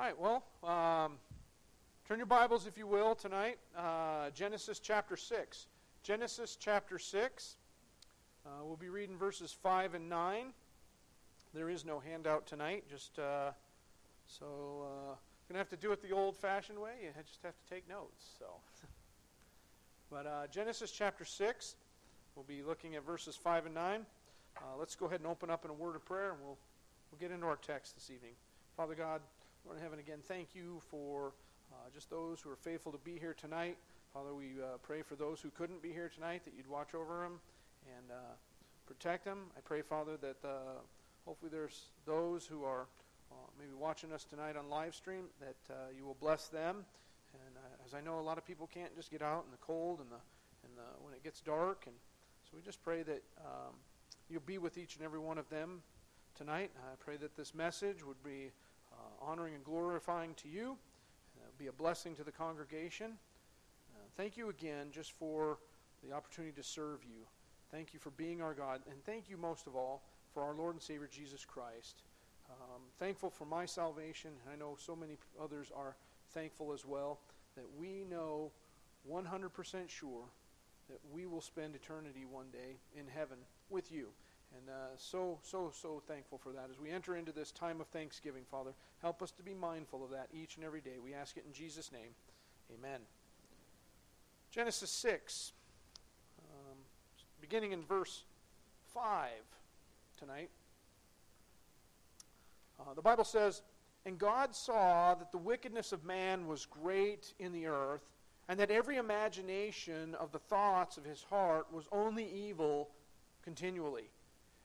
right, well, um, turn your Bibles, if you will, tonight. Uh, Genesis chapter 6. Genesis chapter 6. Uh, we'll be reading verses 5 and 9. There is no handout tonight, just uh, so uh, going to have to do it the old fashioned way. You just have to take notes. So, But uh, Genesis chapter 6, we'll be looking at verses 5 and 9. Uh, let's go ahead and open up in a word of prayer, and we'll, we'll get into our text this evening. Father God, Lord in heaven, again, thank you for uh, just those who are faithful to be here tonight. Father, we uh, pray for those who couldn't be here tonight that you'd watch over them and uh, protect them. I pray, Father, that uh, hopefully there's those who are uh, maybe watching us tonight on live stream that uh, you will bless them. And as I know, a lot of people can't just get out in the cold and the and the, when it gets dark, and so we just pray that um, you'll be with each and every one of them tonight. I pray that this message would be honoring and glorifying to you, uh, be a blessing to the congregation. Uh, thank you again just for the opportunity to serve you. Thank you for being our God, and thank you most of all for our Lord and Savior Jesus Christ. Um, thankful for my salvation, and I know so many others are thankful as well, that we know 100% sure that we will spend eternity one day in heaven with you. And uh, so, so, so thankful for that. As we enter into this time of thanksgiving, Father, help us to be mindful of that each and every day. We ask it in Jesus' name. Amen. Genesis 6, um, beginning in verse 5 tonight. Uh, the Bible says, And God saw that the wickedness of man was great in the earth, and that every imagination of the thoughts of his heart was only evil continually.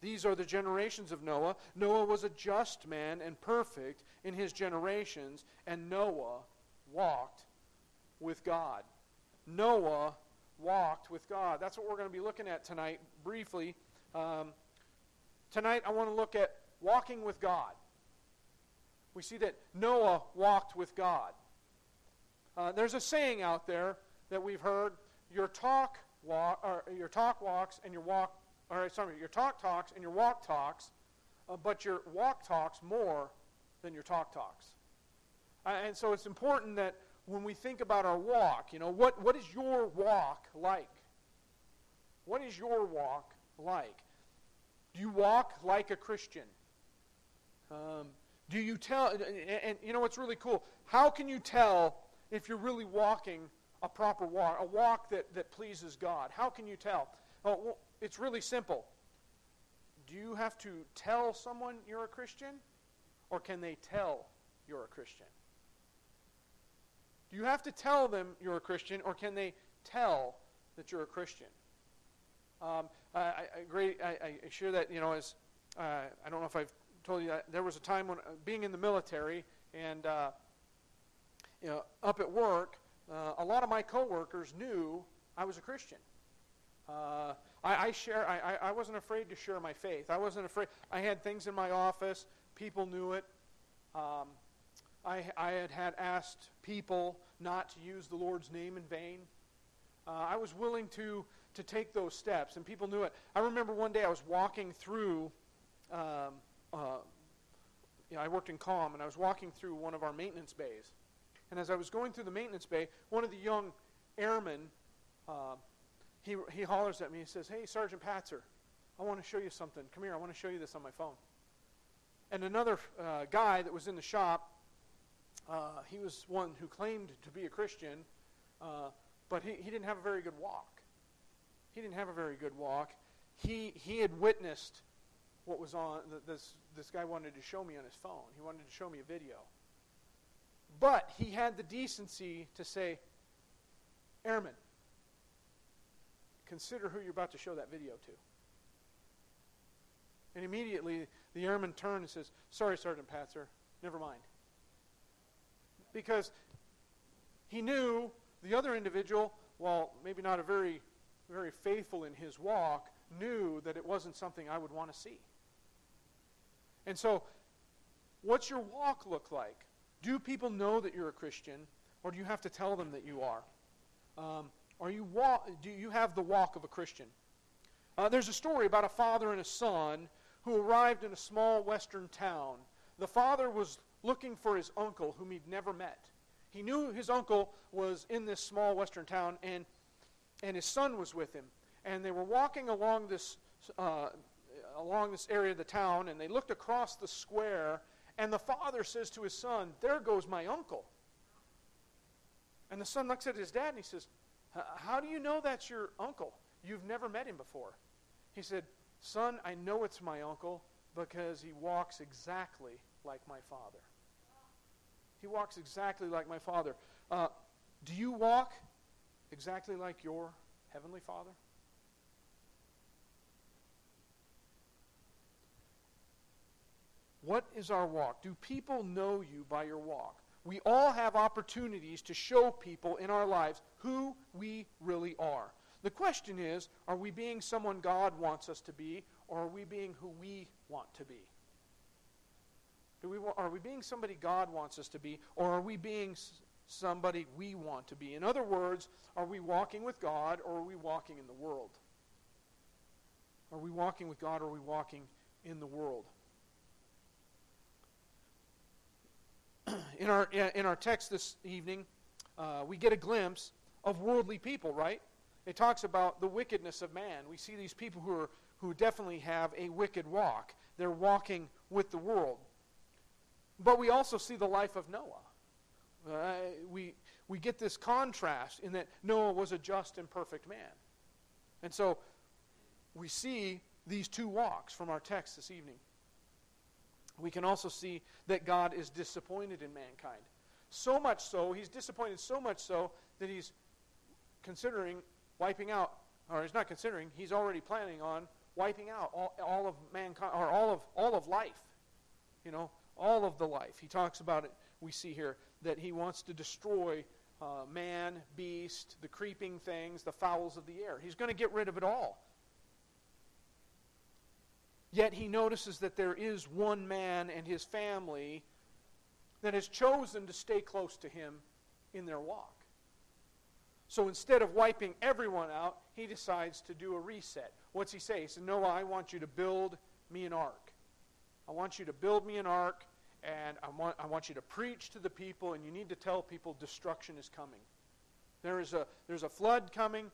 These are the generations of Noah. Noah was a just man and perfect in his generations, and Noah walked with God. Noah walked with God. That's what we're going to be looking at tonight, briefly. Um, tonight, I want to look at walking with God. We see that Noah walked with God. Uh, there's a saying out there that we've heard: your talk your talk walks, and your walk all right, sorry, your talk talks and your walk talks, uh, but your walk talks more than your talk talks. Uh, and so it's important that when we think about our walk, you know, what, what is your walk like? What is your walk like? Do you walk like a Christian? Um, do you tell, and, and you know what's really cool? How can you tell if you're really walking a proper walk, a walk that, that pleases God? How can you tell? well, it's really simple. Do you have to tell someone you're a Christian, or can they tell you're a Christian? Do you have to tell them you're a Christian, or can they tell that you're a Christian? Um, I, I, agree. I, I, share that you know as uh, I don't know if I've told you that there was a time when uh, being in the military and uh, you know up at work, uh, a lot of my coworkers knew I was a Christian. I, I, share. I, I wasn't afraid to share my faith. I wasn't afraid. I had things in my office. People knew it. Um, I, I had had asked people not to use the Lord's name in vain. Uh, I was willing to to take those steps, and people knew it. I remember one day I was walking through. Um, uh, I worked in COM, and I was walking through one of our maintenance bays. And as I was going through the maintenance bay, one of the young airmen uh, he, he hollers at me. He says, Hey, Sergeant Patzer, I want to show you something. Come here, I want to show you this on my phone. And another uh, guy that was in the shop, uh, he was one who claimed to be a Christian, uh, but he, he didn't have a very good walk. He didn't have a very good walk. He, he had witnessed what was on, this, this guy wanted to show me on his phone. He wanted to show me a video. But he had the decency to say, Airman, consider who you're about to show that video to. And immediately the airman turned and says, Sorry, Sergeant Patzer, never mind. Because He knew the other individual, while maybe not a very, very faithful in his walk, knew that it wasn't something I would want to see. And so, what's your walk look like? Do people know that you're a Christian, or do you have to tell them that you are? Um, are you walk, do you have the walk of a Christian? Uh, there's a story about a father and a son who arrived in a small western town. The father was looking for his uncle, whom he'd never met. He knew his uncle was in this small western town, and, and his son was with him. And they were walking along this, uh, along this area of the town, and they looked across the square, and the father says to his son, There goes my uncle. And the son looks at his dad and he says, How do you know that's your uncle? You've never met him before. He said, Son, I know it's my uncle because he walks exactly like my father. He walks exactly like my father. Uh, do you walk exactly like your heavenly father? What is our walk? Do people know you by your walk? We all have opportunities to show people in our lives who we really are. The question is are we being someone God wants us to be, or are we being who we want to be? We, are we being somebody God wants us to be, or are we being somebody we want to be? In other words, are we walking with God, or are we walking in the world? Are we walking with God, or are we walking in the world? In, our, in our text this evening, uh, we get a glimpse of worldly people, right? It talks about the wickedness of man. We see these people who, are, who definitely have a wicked walk. They're walking with the world. But we also see the life of Noah. Uh, we, we get this contrast in that Noah was a just and perfect man. And so we see these two walks from our text this evening. We can also see that God is disappointed in mankind. So much so, he's disappointed so much so that he's considering wiping out, or he's not considering, he's already planning on wiping out all, all of mankind, or all of, all of life. You know, all of the life. He talks about it, we see here, that he wants to destroy uh, man, beast, the creeping things, the fowls of the air. He's going to get rid of it all. Yet he notices that there is one man and his family that has chosen to stay close to him in their walk. So instead of wiping everyone out, he decides to do a reset. What's he say? He says, Noah, I want you to build me an ark. I want you to build me an ark, and I want, I want you to preach to the people, and you need to tell people destruction is coming. There is a, there's a flood coming.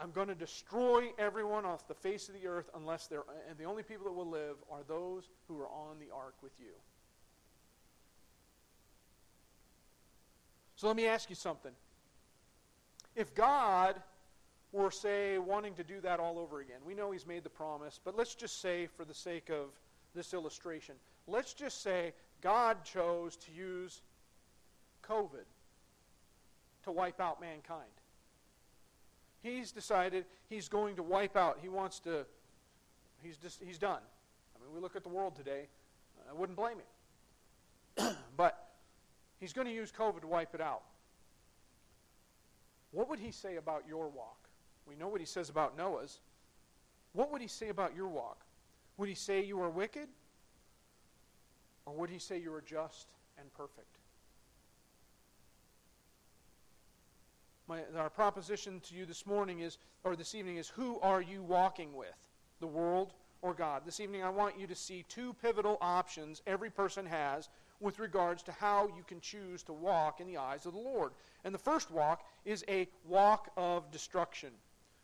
I'm going to destroy everyone off the face of the earth unless they're, and the only people that will live are those who are on the ark with you. So let me ask you something. If God were, say, wanting to do that all over again, we know He's made the promise, but let's just say, for the sake of this illustration, let's just say God chose to use COVID to wipe out mankind. He's decided he's going to wipe out. He wants to, he's, just, he's done. I mean, we look at the world today, I wouldn't blame him. but he's going to use COVID to wipe it out. What would he say about your walk? We know what he says about Noah's. What would he say about your walk? Would he say you are wicked? Or would he say you are just and perfect? My, our proposition to you this morning is, or this evening is, who are you walking with? The world or God? This evening I want you to see two pivotal options every person has with regards to how you can choose to walk in the eyes of the Lord. And the first walk is a walk of destruction.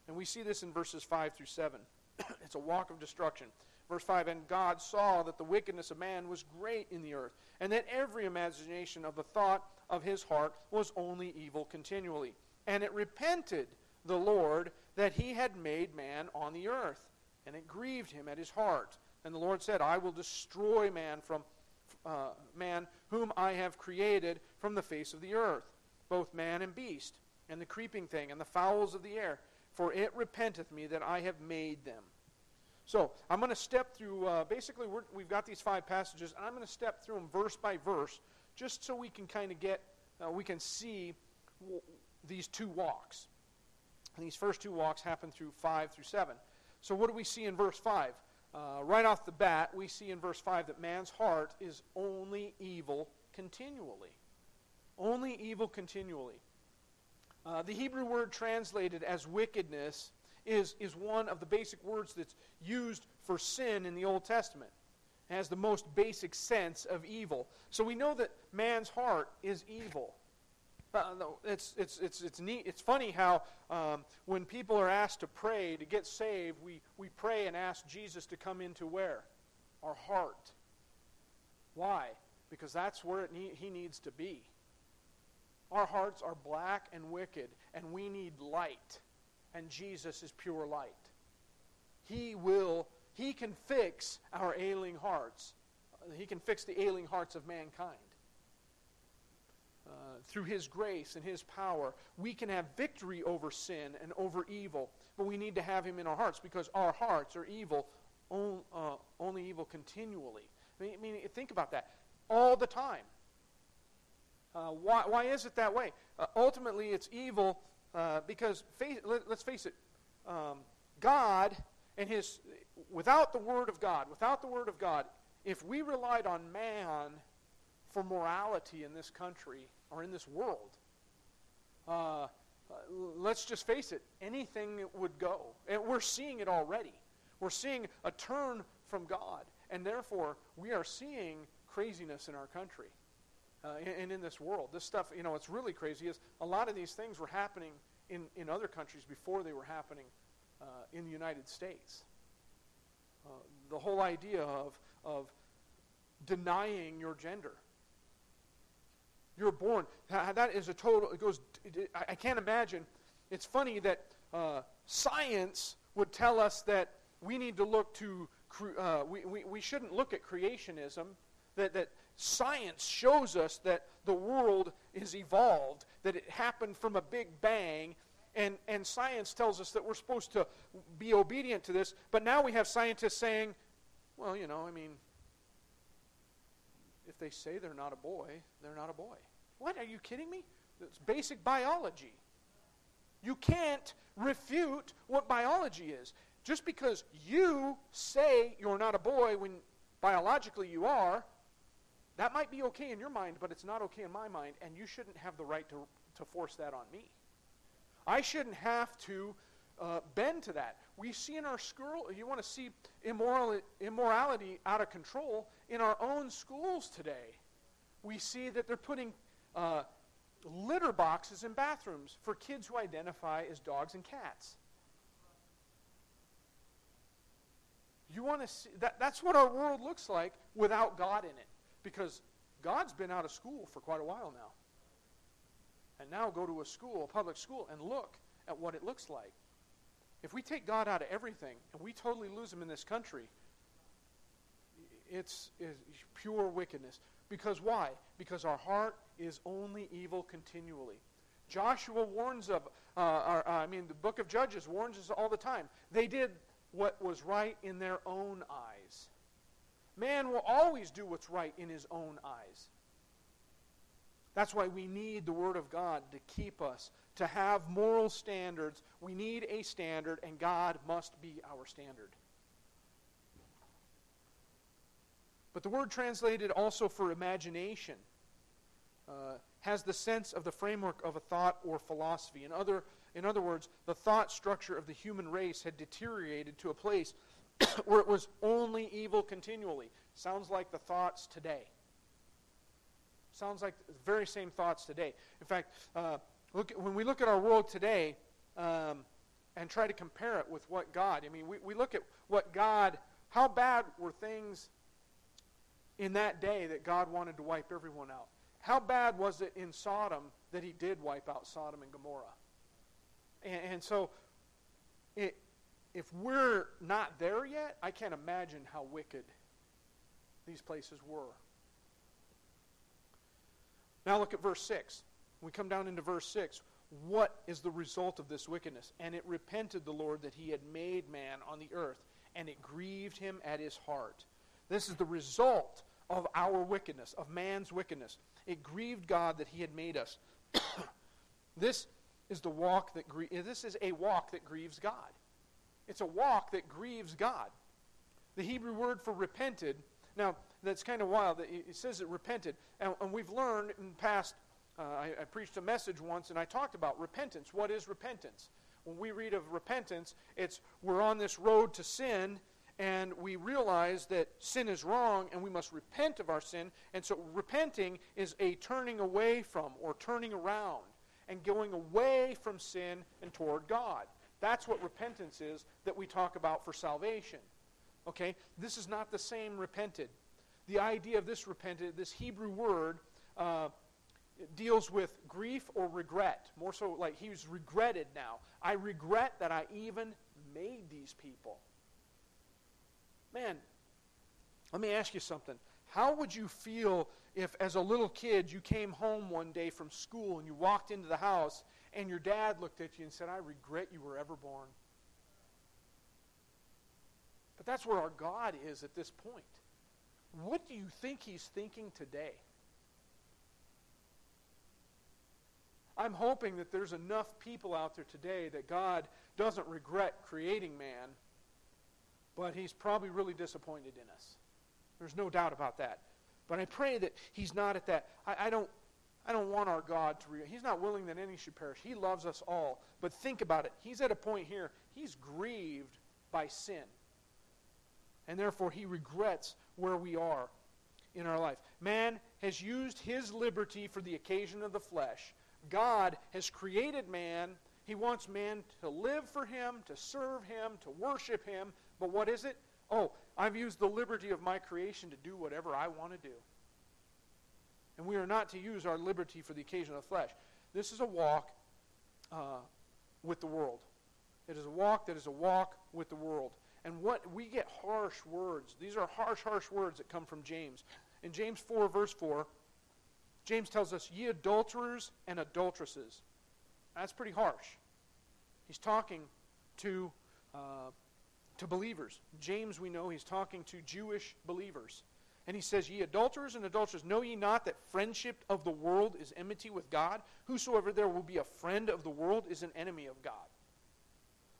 And we see this in verses 5 through 7. it's a walk of destruction. Verse 5 And God saw that the wickedness of man was great in the earth, and that every imagination of the thought of his heart was only evil continually. And it repented the Lord that he had made man on the earth, and it grieved him at his heart. And the Lord said, I will destroy man from uh, man whom I have created from the face of the earth, both man and beast, and the creeping thing, and the fowls of the air, for it repenteth me that I have made them. So I'm going to step through, uh, basically, we have got these five passages, and I'm going to step through them verse by verse, just so we can kind of get, uh, we can see these two walks. And these first two walks happen through 5 through 7. So, what do we see in verse 5? Uh, right off the bat, we see in verse 5 that man's heart is only evil continually. Only evil continually. Uh, the Hebrew word translated as wickedness is, is one of the basic words that's used for sin in the Old Testament. It has the most basic sense of evil. So we know that man's heart is evil. Uh, it's, it's, it's, it's, neat. it's funny how um, when people are asked to pray to get saved, we, we pray and ask Jesus to come into where? Our heart. Why? Because that's where ne- he needs to be. Our hearts are black and wicked, and we need light. And Jesus is pure light. He will, He can fix our ailing hearts. He can fix the ailing hearts of mankind. Uh, through His grace and His power, we can have victory over sin and over evil. But we need to have Him in our hearts because our hearts are evil, on, uh, only evil continually. I mean, I mean, think about that. All the time. Uh, why, why is it that way? Uh, ultimately, it's evil uh, because, face, let, us face it, um, God and His, without the Word of God, without the Word of God, if we relied on man for morality in this country or in this world. Uh, let's just face it, anything would go. And we're seeing it already. We're seeing a turn from God. And therefore, we are seeing craziness in our country uh, and, and, in this world. This stuff, you know, what's really crazy is a lot of these things were happening in, in other countries before they were happening uh, in the United States. Uh, the whole idea of, of denying your gender you're born. That is a total, it goes, I can't imagine. It's funny that uh, science would tell us that we need to look to, uh, we, we, we shouldn't look at creationism, that, that science shows us that the world is evolved, that it happened from a big bang, and, and science tells us that we're supposed to be obedient to this, but now we have scientists saying, well, you know, I mean, if they say they're not a boy, they're not a boy. What? Are you kidding me? It's basic biology. You can't refute what biology is. Just because you say you're not a boy when biologically you are, that might be okay in your mind, but it's not okay in my mind, and you shouldn't have the right to, to force that on me. I shouldn't have to uh, bend to that. We see in our school, you want to see immoral, immorality out of control in our own schools today. We see that they're putting uh, litter boxes in bathrooms for kids who identify as dogs and cats. You want to see that, that's what our world looks like without God in it. Because God's been out of school for quite a while now. And now go to a school, a public school, and look at what it looks like. If we take God out of everything and we totally lose him in this country, it's, it's pure wickedness. Because why? Because our heart is only evil continually. Joshua warns of, uh, uh, I mean, the book of Judges warns us all the time. They did what was right in their own eyes. Man will always do what's right in his own eyes. That's why we need the Word of God to keep us, to have moral standards. We need a standard, and God must be our standard. But the word translated also for imagination uh, has the sense of the framework of a thought or philosophy. In other, in other words, the thought structure of the human race had deteriorated to a place where it was only evil continually. Sounds like the thoughts today. Sounds like the very same thoughts today. In fact, uh, look, when we look at our world today um, and try to compare it with what God, I mean, we, we look at what God, how bad were things in that day that God wanted to wipe everyone out. How bad was it in Sodom that he did wipe out Sodom and Gomorrah? And, and so, it, if we're not there yet, I can't imagine how wicked these places were. Now look at verse 6. We come down into verse 6. What is the result of this wickedness? And it repented the Lord that he had made man on the earth, and it grieved him at his heart. This is the result of our wickedness, of man's wickedness. It grieved God that he had made us. This is the walk that this is a walk that grieves God. It's a walk that grieves God. The Hebrew word for repented, now that's kind of wild. It says it repented. And, and we've learned in past, uh, I, I preached a message once and I talked about repentance. What is repentance? When we read of repentance, it's we're on this road to sin and we realize that sin is wrong and we must repent of our sin. And so repenting is a turning away from or turning around and going away from sin and toward God. That's what repentance is that we talk about for salvation. Okay? This is not the same repented. The idea of this repented, this Hebrew word, uh, deals with grief or regret. More so, like he's regretted now. I regret that I even made these people. Man, let me ask you something. How would you feel if, as a little kid, you came home one day from school and you walked into the house and your dad looked at you and said, I regret you were ever born? But that's where our God is at this point. What do you think he's thinking today? I'm hoping that there's enough people out there today that God doesn't regret creating man, but he's probably really disappointed in us. There's no doubt about that. But I pray that he's not at that. I, I don't. I don't want our God to. Re- he's not willing that any should perish. He loves us all. But think about it. He's at a point here. He's grieved by sin, and therefore he regrets where we are in our life. Man has used his liberty for the occasion of the flesh. God has created man. He wants man to live for him, to serve him, to worship him. But what is it? Oh, I've used the liberty of my creation to do whatever I want to do. And we are not to use our liberty for the occasion of the flesh. This is a walk uh, with the world. It is a walk that is a walk with the world. And what we get harsh words. These are harsh, harsh words that come from James. In James 4, verse 4, James tells us, Ye adulterers and adulteresses. That's pretty harsh. He's talking to uh, to believers. James, we know, he's talking to Jewish believers. And he says, Ye adulterers and adulterers, know ye not that friendship of the world is enmity with God? Whosoever there will be a friend of the world is an enemy of God.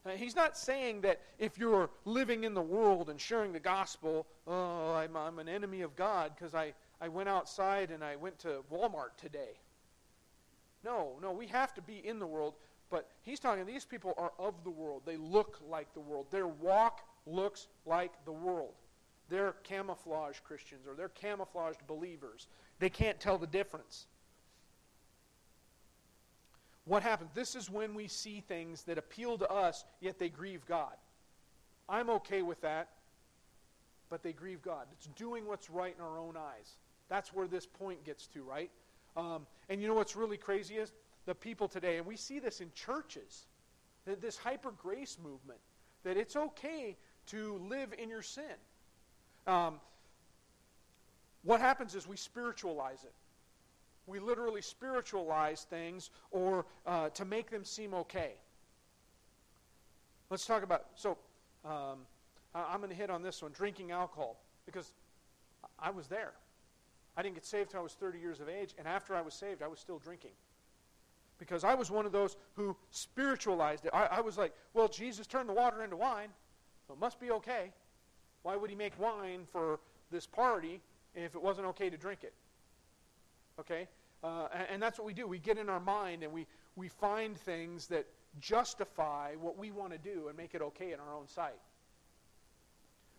Now, he's not saying that if you're living in the world and sharing the gospel, oh, I'm, I'm an enemy of God because I, I went outside and I went to Walmart today. No, no, we have to be in the world, but he's talking, these people are of the world. They look like the world. Their walk looks like the world. They're camouflage Christians or they're camouflaged believers. They can't tell the difference. What happens? This is when we see things that appeal to us, yet they grieve God. I'm okay with that, but they grieve God. It's doing what's right in our own eyes. That's where this point gets to, right? Um, and you know what's really crazy is? The people today, and we see this in churches, that this hyper grace movement, that it's okay to live in your sin. Um, what happens is we spiritualize it. We literally spiritualize things or uh, to make them seem okay. Let's talk about, so um, I'm going to hit on this one drinking alcohol because I was there. I didn't get saved until I was 30 years of age, and after I was saved, I was still drinking because I was one of those who spiritualized it. I, I, was like, well, Jesus turned the water into wine, so it must be okay. Why would he make wine for this party if it wasn't okay to drink it? Okay? Uh, and, and that's what we do. We get in our mind and we, we find things that justify what we want to do and make it okay in our own sight.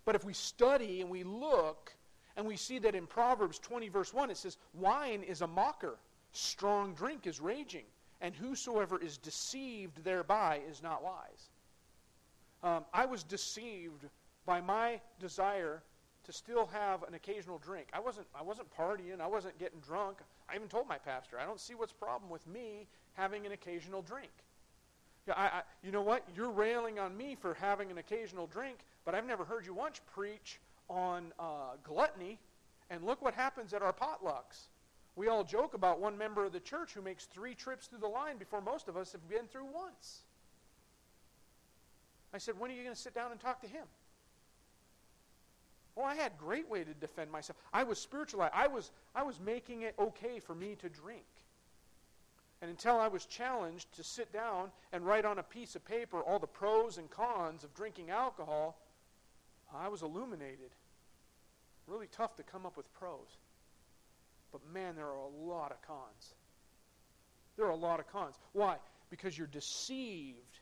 But if we study and we look and we see that in Proverbs 20, verse 1, it says, Wine is a mocker, strong drink is raging and whosoever is deceived thereby is not wise. Um, I was deceived by my desire to still have an occasional drink. I wasn't, I wasn't partying. I wasn't getting drunk. I even told my pastor, I don't see what's problem with me having an occasional drink. Yeah, I, I, you know what? You're railing on me for having an occasional drink, but I've never heard you once preach on uh, gluttony. And look what happens at our potlucks. We all joke about one member of the church who makes three trips through the line before most of us have been through once. I said, When are you going to sit down and talk to him? Well, I had great way to defend myself. I was spiritualized. I was, I was making it okay for me to drink. And until I was challenged to sit down and write on a piece of paper all the pros and cons of drinking alcohol, I was illuminated. Really tough to come up with pros. But man, there are a lot of cons. There are a lot of cons. Why? Because you're deceived.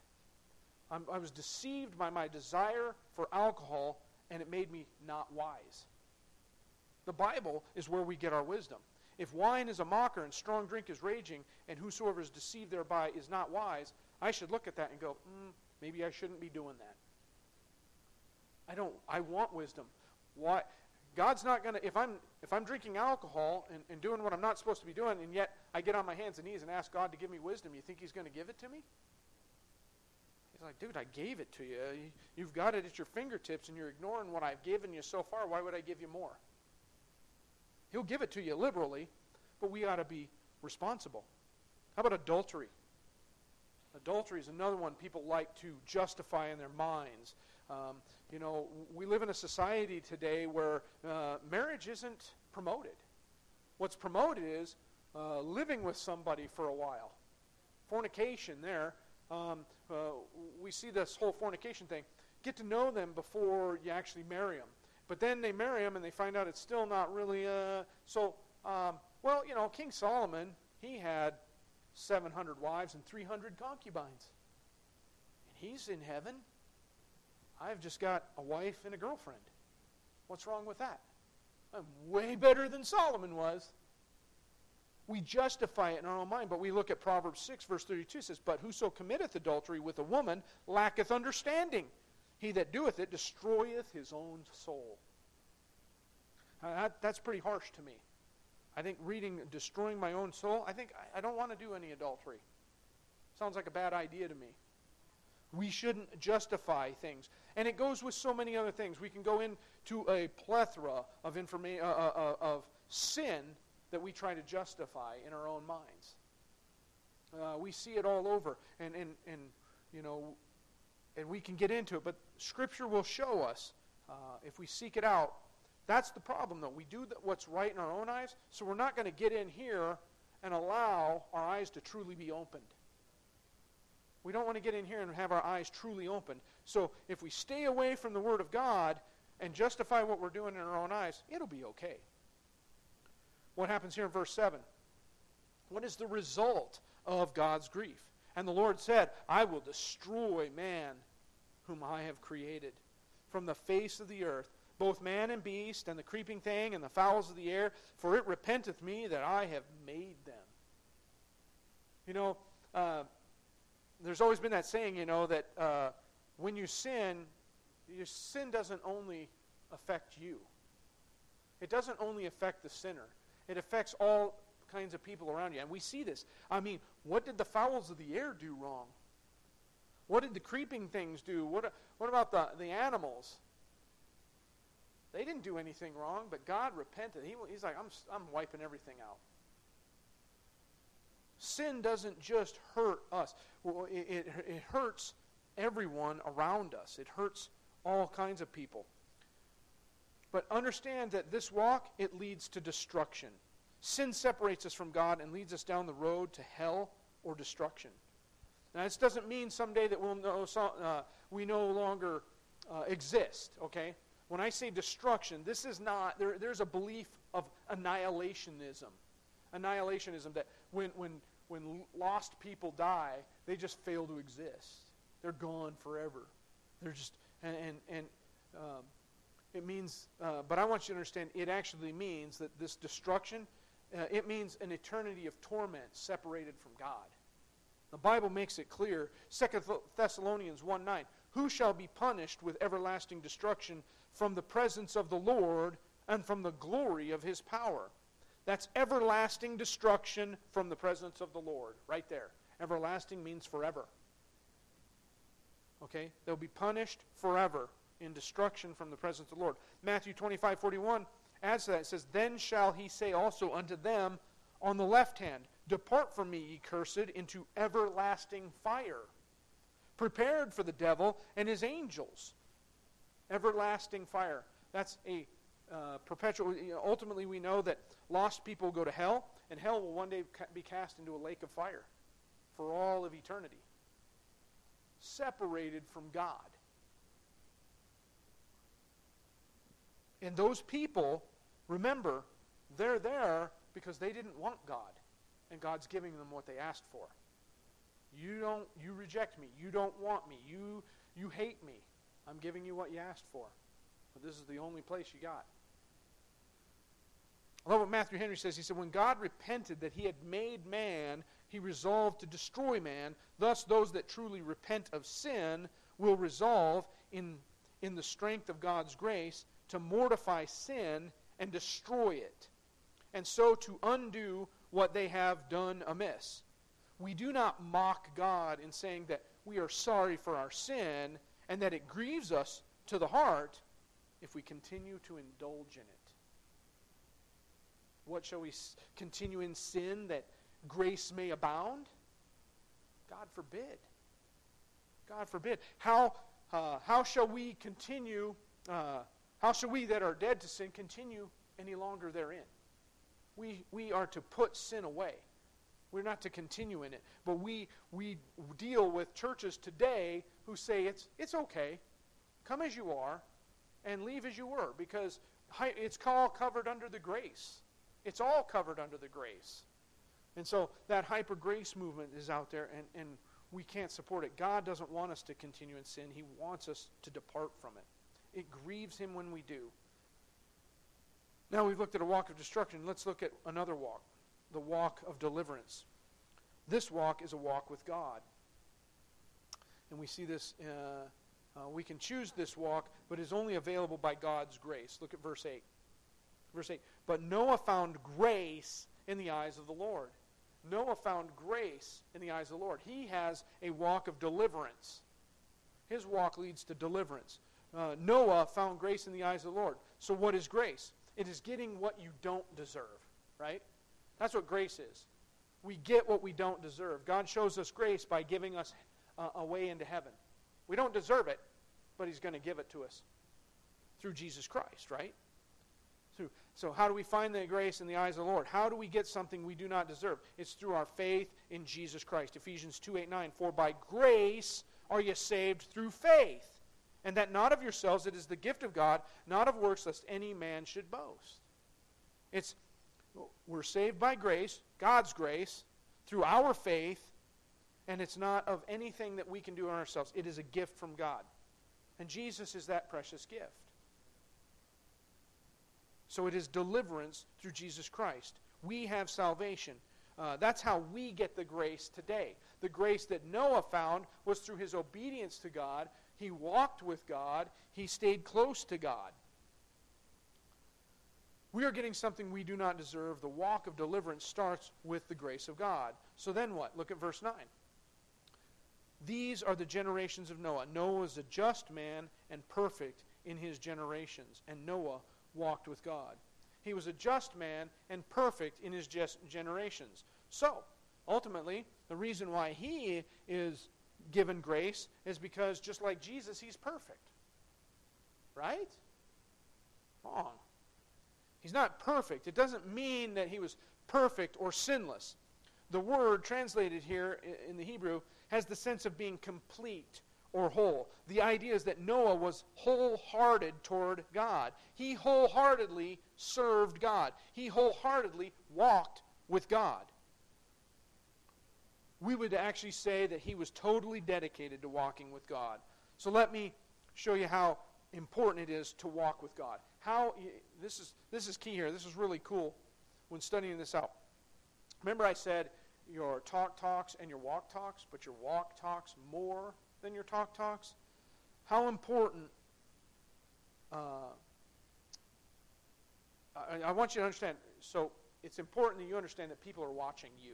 I'm, i was deceived by my desire for alcohol, and it made me not wise. The Bible is where we get our wisdom. If wine is a mocker and strong drink is raging, and whosoever is deceived thereby is not wise, I should look at that and go, mm, maybe I shouldn't be doing that. I don't. I want wisdom. Why? God's not going to. If I'm if I'm drinking alcohol and, and doing what I'm not supposed to be doing, and yet I get on my hands and knees and ask God to give me wisdom, you think He's going to give it to me? He's like, dude, I gave it to uh, you. You've got it at your fingertips, and you're ignoring what I've given you so far. Why would I give you more? He'll give it to you liberally, but we ought to be responsible. How about adultery? Adultery is another one people like to justify in their minds. Um, you know, we live in a society today where uh, marriage isn't promoted. What's promoted is uh, living with somebody for a while. Fornication there. Um, uh, we see this whole fornication thing. Get to know them before you actually marry them. But then they marry them and they find out it's still not really. Uh, so, um, well, you know, King Solomon, he had 700 wives and 300 concubines. And he's in heaven. I've just got a wife and a girlfriend. What's wrong with that? I'm way better than Solomon was. We justify it in our own mind, but we look at Proverbs 6, verse 32 says, But whoso committeth adultery with a woman lacketh understanding. He that doeth it destroyeth his own soul. That, that's pretty harsh to me. I think reading destroying my own soul, I think I, I don't want to do any adultery. Sounds like a bad idea to me. We shouldn't justify things. And it goes with so many other things. We can go into a plethora of, informa- uh, uh, uh, of sin that we try to justify in our own minds. Uh, we see it all over. And, and, and, you know, and we can get into it. But Scripture will show us, uh, if we seek it out, that's the problem, though. We do what's right in our own eyes, so we're not going to get in here and allow our eyes to truly be opened. We don't want to get in here and have our eyes truly opened. So if we stay away from the Word of God and justify what we're doing in our own eyes, it'll be okay. What happens here in verse 7? What is the result of God's grief? And the Lord said, I will destroy man whom I have created from the face of the earth, both man and beast, and the creeping thing, and the fowls of the air, for it repenteth me that I have made them. You know, uh, there's always been that saying, you know, that uh, when you sin, your sin doesn't only affect you. It doesn't only affect the sinner. It affects all kinds of people around you. And we see this. I mean, what did the fowls of the air do wrong? What did the creeping things do? What, what about the, the animals? They didn't do anything wrong, but God repented. He, he's like, I'm, I'm wiping everything out. Sin doesn't just hurt us, well, it, it, it hurts everyone around us, it hurts all kinds of people. But understand that this walk, it leads to destruction. Sin separates us from God and leads us down the road to hell or destruction. Now, this doesn't mean someday that we'll know, uh, we no longer uh, exist, okay? When I say destruction, this is not, there, there's a belief of annihilationism. Annihilationism that when, when, when lost people die, they just fail to exist. They're gone forever. They're just, and, and, and um, it means, uh, but I want you to understand, it actually means that this destruction uh, it means an eternity of torment separated from God. The Bible makes it clear. 2 Thessalonians 1 9. Who shall be punished with everlasting destruction from the presence of the Lord and from the glory of his power? That's everlasting destruction from the presence of the Lord, right there. Everlasting means forever. Okay? They'll be punished forever in destruction from the presence of the Lord. Matthew 25 41 adds to that. It says, Then shall he say also unto them on the left hand, Depart from me, ye cursed, into everlasting fire, prepared for the devil and his angels. Everlasting fire. That's a uh, perpetual. You know, ultimately, we know that lost people go to hell, and hell will one day be cast into a lake of fire for all of eternity, separated from God. And those people, remember, they're there because they didn't want God, and God's giving them what they asked for. You don't you reject me. You don't want me. You you hate me. I'm giving you what you asked for. But this is the only place you got. I love what Matthew Henry says. He said, When God repented that he had made man, he resolved to destroy man. Thus, those that truly repent of sin will resolve in, in the strength of God's grace to mortify sin and destroy it, and so to undo what they have done amiss. We do not mock God in saying that we are sorry for our sin and that it grieves us to the heart if we continue to indulge in it. What shall we continue in sin that grace may abound? God forbid. God forbid. How, uh, how shall we continue, uh, how shall we that are dead to sin continue any longer therein? We, we are to put sin away. We're not to continue in it. But we, we deal with churches today who say it's, it's okay, come as you are, and leave as you were, because it's all covered under the grace. It's all covered under the grace. And so that hyper grace movement is out there, and, and we can't support it. God doesn't want us to continue in sin, He wants us to depart from it. It grieves Him when we do. Now we've looked at a walk of destruction. Let's look at another walk the walk of deliverance. This walk is a walk with God. And we see this, uh, uh, we can choose this walk, but is only available by God's grace. Look at verse 8. Verse 8. But Noah found grace in the eyes of the Lord. Noah found grace in the eyes of the Lord. He has a walk of deliverance. His walk leads to deliverance. Uh, Noah found grace in the eyes of the Lord. So, what is grace? It is getting what you don't deserve, right? That's what grace is. We get what we don't deserve. God shows us grace by giving us uh, a way into heaven. We don't deserve it, but He's going to give it to us through Jesus Christ, right? Through, so, how do we find the grace in the eyes of the Lord? How do we get something we do not deserve? It's through our faith in Jesus Christ. Ephesians 2 8 9. For by grace are you saved through faith, and that not of yourselves, it is the gift of God, not of works, lest any man should boast. It's we're saved by grace, God's grace, through our faith, and it's not of anything that we can do on ourselves. It is a gift from God. And Jesus is that precious gift. So it is deliverance through Jesus Christ. We have salvation. Uh, that's how we get the grace today. The grace that Noah found was through his obedience to God. He walked with God, he stayed close to God. We are getting something we do not deserve. The walk of deliverance starts with the grace of God. So then what? Look at verse 9. These are the generations of Noah. Noah was a just man and perfect in his generations, and Noah walked with God. He was a just man and perfect in his generations. So, ultimately, the reason why he is given grace is because, just like Jesus, he's perfect. Right? Wrong. He's not perfect. It doesn't mean that he was perfect or sinless. The word translated here in the Hebrew has the sense of being complete or whole. The idea is that Noah was wholehearted toward God. He wholeheartedly served God. He wholeheartedly walked with God. We would actually say that he was totally dedicated to walking with God. So let me show you how important it is to walk with God. How this is this is key here. This is really cool when studying this out. Remember I said your talk talks and your walk talks, but your walk talks more than your talk talks? How important uh, I, I want you to understand. So it's important that you understand that people are watching you.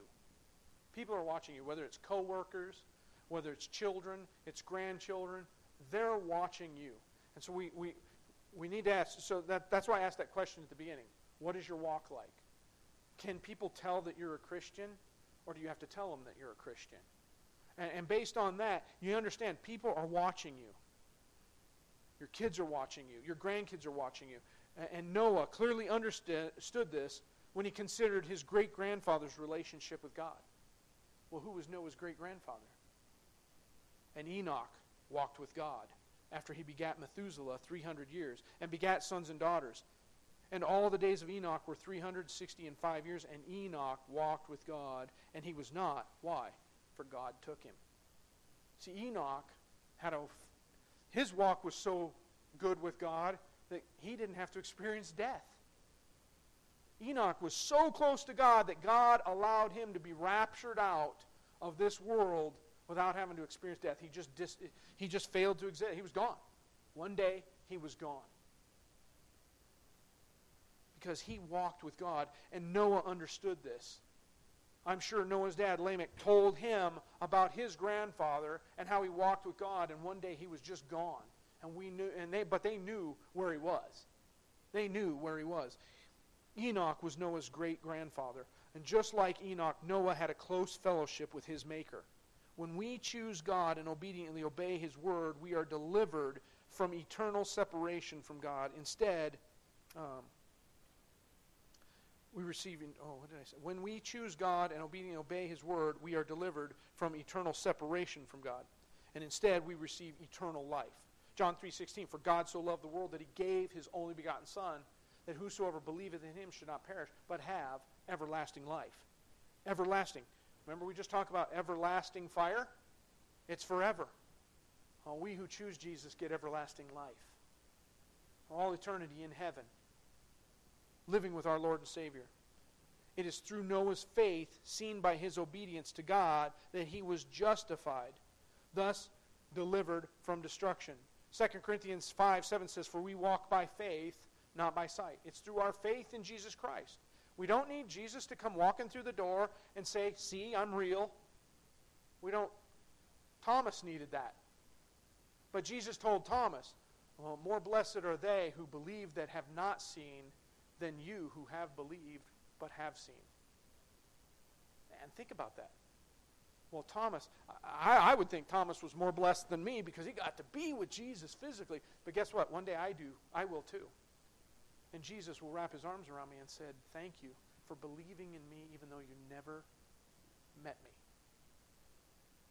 People are watching you, whether it's coworkers, whether it's children, it's grandchildren. They're watching you. And so we, we, we need to ask. So that, that's why I asked that question at the beginning. What is your walk like? Can people tell that you're a Christian, or do you have to tell them that you're a Christian? And, and based on that, you understand people are watching you. Your kids are watching you. Your grandkids are watching you. And Noah clearly understood this when he considered his great grandfather's relationship with God. Well, who was Noah's great grandfather? And Enoch walked with God after he begat Methuselah 300 years and begat sons and daughters. And all the days of Enoch were 360 and 5 years, and Enoch walked with God, and he was not. Why? For God took him. See, Enoch had a. His walk was so good with God that he didn't have to experience death. Enoch was so close to God that God allowed him to be raptured out of this world without having to experience death. He just, dis, he just failed to exist. He was gone. One day, he was gone. Because he walked with God, and Noah understood this. I'm sure Noah's dad, Lamech, told him about his grandfather and how he walked with God, and one day he was just gone. And we knew, and they, but they knew where he was. They knew where he was. Enoch was Noah's great grandfather. And just like Enoch, Noah had a close fellowship with his Maker. When we choose God and obediently obey His word, we are delivered from eternal separation from God. Instead, um, we receive, oh, what did I say? When we choose God and obediently obey His word, we are delivered from eternal separation from God. And instead, we receive eternal life. John 3.16, For God so loved the world that He gave His only begotten Son, that whosoever believeth in Him should not perish, but have everlasting life. Everlasting. Remember, we just talked about everlasting fire? It's forever. Oh, we who choose Jesus get everlasting life. All eternity in heaven, living with our Lord and Savior. It is through Noah's faith, seen by his obedience to God, that he was justified, thus delivered from destruction. 2 Corinthians 5 7 says, For we walk by faith, not by sight. It's through our faith in Jesus Christ. We don't need Jesus to come walking through the door and say, See, I'm real. We don't. Thomas needed that. But Jesus told Thomas, well, More blessed are they who believe that have not seen than you who have believed but have seen. And think about that. Well, Thomas, I, I, would think Thomas was more blessed than me because he got to be with Jesus physically. But guess what? One day I do. I will too. And Jesus will wrap his arms around me and said, Thank you for believing in me even though you never met me.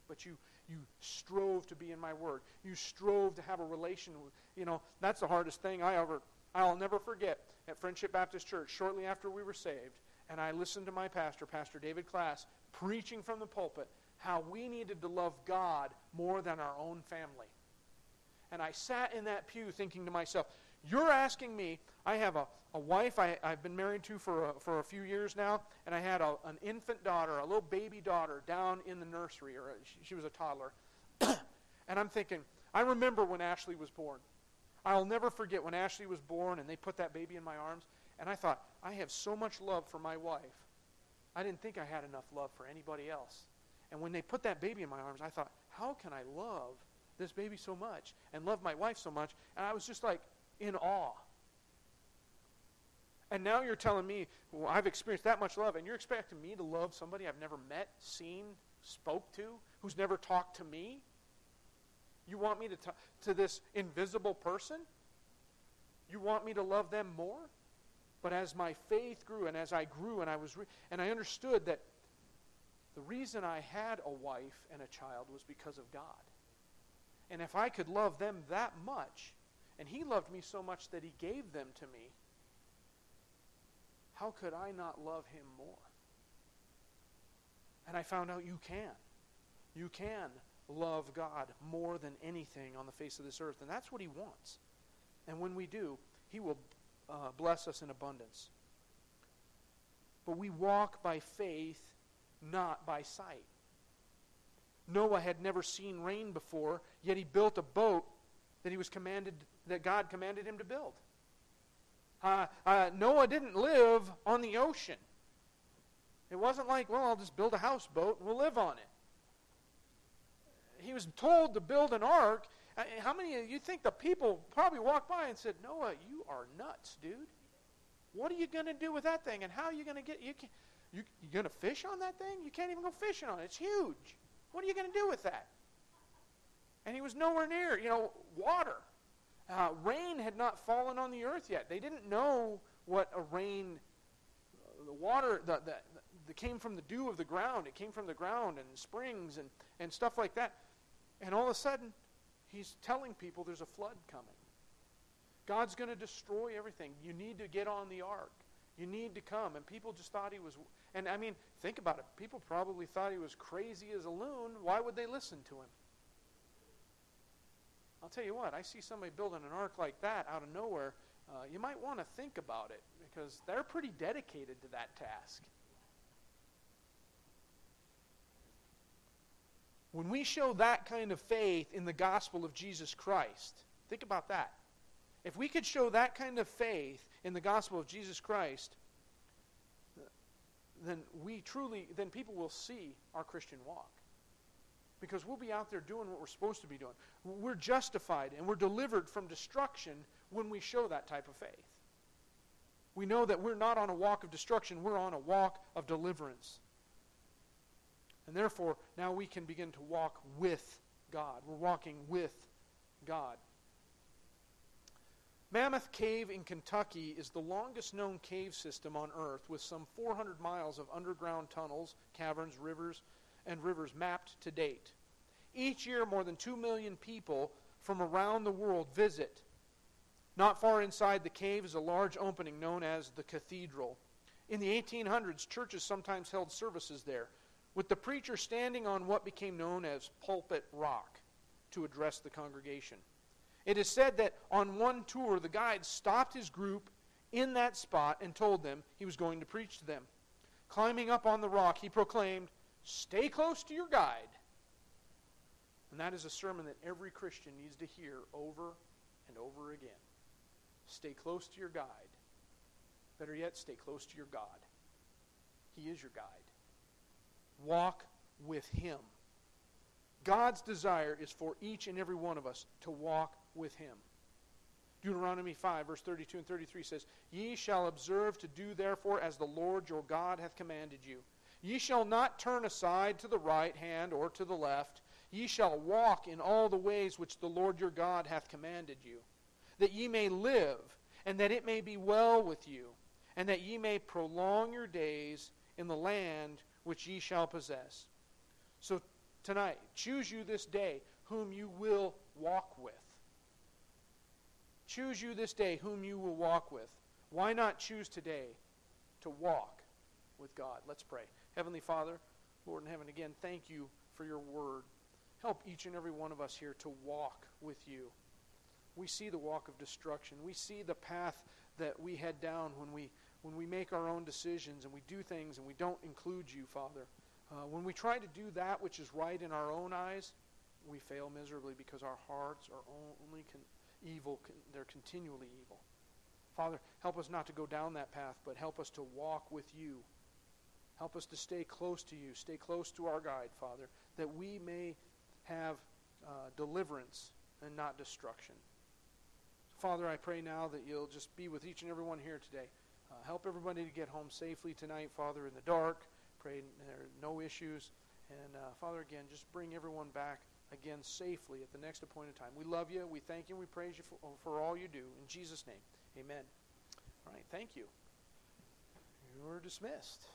But you, you strove to be in my word. You strove to have a relation with, you know, that's the hardest thing I ever, I'll never forget at Friendship Baptist Church shortly after we were saved. And I listened to my pastor, Pastor David Class, preaching from the pulpit how we needed to love God more than our own family. And I sat in that pew thinking to myself, you're asking me, I have a, a wife I, I've been married to for a, for a few years now, and I had a, an infant daughter, a little baby daughter, down in the nursery, or a, she, she was a toddler. and I'm thinking, I remember when Ashley was born. I'll never forget when Ashley was born and they put that baby in my arms, and I thought, I have so much love for my wife. I didn't think I had enough love for anybody else. And when they put that baby in my arms, I thought, how can I love this baby so much and love my wife so much? And I was just like, in awe. And now you're telling me, well, I've experienced that much love, and you're expecting me to love somebody I've never met, seen, spoke to, who's never talked to me? You want me to talk to this invisible person? You want me to love them more? But as my faith grew, and as I grew, and I was, re- and I understood that the reason I had a wife and a child was because of God. And if I could love them that much, and he loved me so much that he gave them to me. How could I not love him more? And I found out you can. You can love God more than anything on the face of this earth. And that's what he wants. And when we do, he will uh, bless us in abundance. But we walk by faith, not by sight. Noah had never seen rain before, yet he built a boat that he was commanded that God commanded him to build. Uh, uh, Noah didn't live on the ocean. It wasn't like, well, I'll just build a houseboat and we'll live on it. He was told to build an ark. Uh, how many of you think the people probably walked by and said, Noah, you are nuts, dude? What are you going to do with that thing? And how are you going to get, you, can, you, you going to fish on that thing? You can't even go fishing on it. It's huge. What are you going to do with that? And he was nowhere near, you know, water. Uh, rain had not fallen on the earth yet. They didn't know what a rain, the water that the, the, came from the dew of the ground. It came from the ground and springs and, and stuff like that. And all of a sudden, he's telling people there's a flood coming. God's going to destroy everything. You need to get on the ark. You need to come. And people just thought he was. And I mean, think about it. People probably thought he was crazy as a loon. Why would they listen to him? I'll tell you what, I see somebody building an ark like that out of nowhere. Uh, you might want to think about it because they're pretty dedicated to that task. When we show that kind of faith in the gospel of Jesus Christ, think about that. If we could show that kind of faith in the gospel of Jesus Christ, then we truly, then people will see our Christian walk. Because we'll be out there doing what we're supposed to be doing. We're justified and we're delivered from destruction when we show that type of faith. We know that we're not on a walk of destruction, we're on a walk of deliverance. And therefore, now we can begin to walk with God. We're walking with God. Mammoth Cave in Kentucky is the longest known cave system on Earth with some 400 miles of underground tunnels, caverns, rivers, and rivers mapped to date. Each year, more than 2 million people from around the world visit. Not far inside the cave is a large opening known as the cathedral. In the 1800s, churches sometimes held services there, with the preacher standing on what became known as pulpit rock to address the congregation. It is said that on one tour, the guide stopped his group in that spot and told them he was going to preach to them. Climbing up on the rock, he proclaimed, Stay close to your guide. And that is a sermon that every Christian needs to hear over and over again. Stay close to your guide. Better yet, stay close to your God. He is your guide. Walk with Him. God's desire is for each and every one of us to walk with him. Deuteronomy 5, verse 32 and 33 says, Ye shall observe to do therefore as the Lord your God hath commanded you. Ye shall not turn aside to the right hand or to the left. Ye shall walk in all the ways which the Lord your God hath commanded you, that ye may live, and that it may be well with you, and that ye may prolong your days in the land which ye shall possess. So tonight, choose you this day whom you will walk with. Choose you this day whom you will walk with. Why not choose today to walk with God? Let's pray. Heavenly Father, Lord in heaven, again, thank you for your word. Help each and every one of us here to walk with you. We see the walk of destruction. We see the path that we head down when we when we make our own decisions and we do things and we don't include you, Father. Uh, when we try to do that which is right in our own eyes, we fail miserably because our hearts are only con- evil, they're continually evil. Father, help us not to go down that path, but help us to walk with you. Help us to stay close to you, stay close to our guide, Father, that we may have uh, deliverance and not destruction. Father, I pray now that you'll just be with each and every one here today. Uh, help everybody to get home safely tonight, Father, in the dark. Pray there are no issues. And uh, Father, again, just bring everyone back again safely at the next appointed time. We love you. We thank you. We praise you for, for all you do. In Jesus' name, amen. All right, thank you. You're dismissed.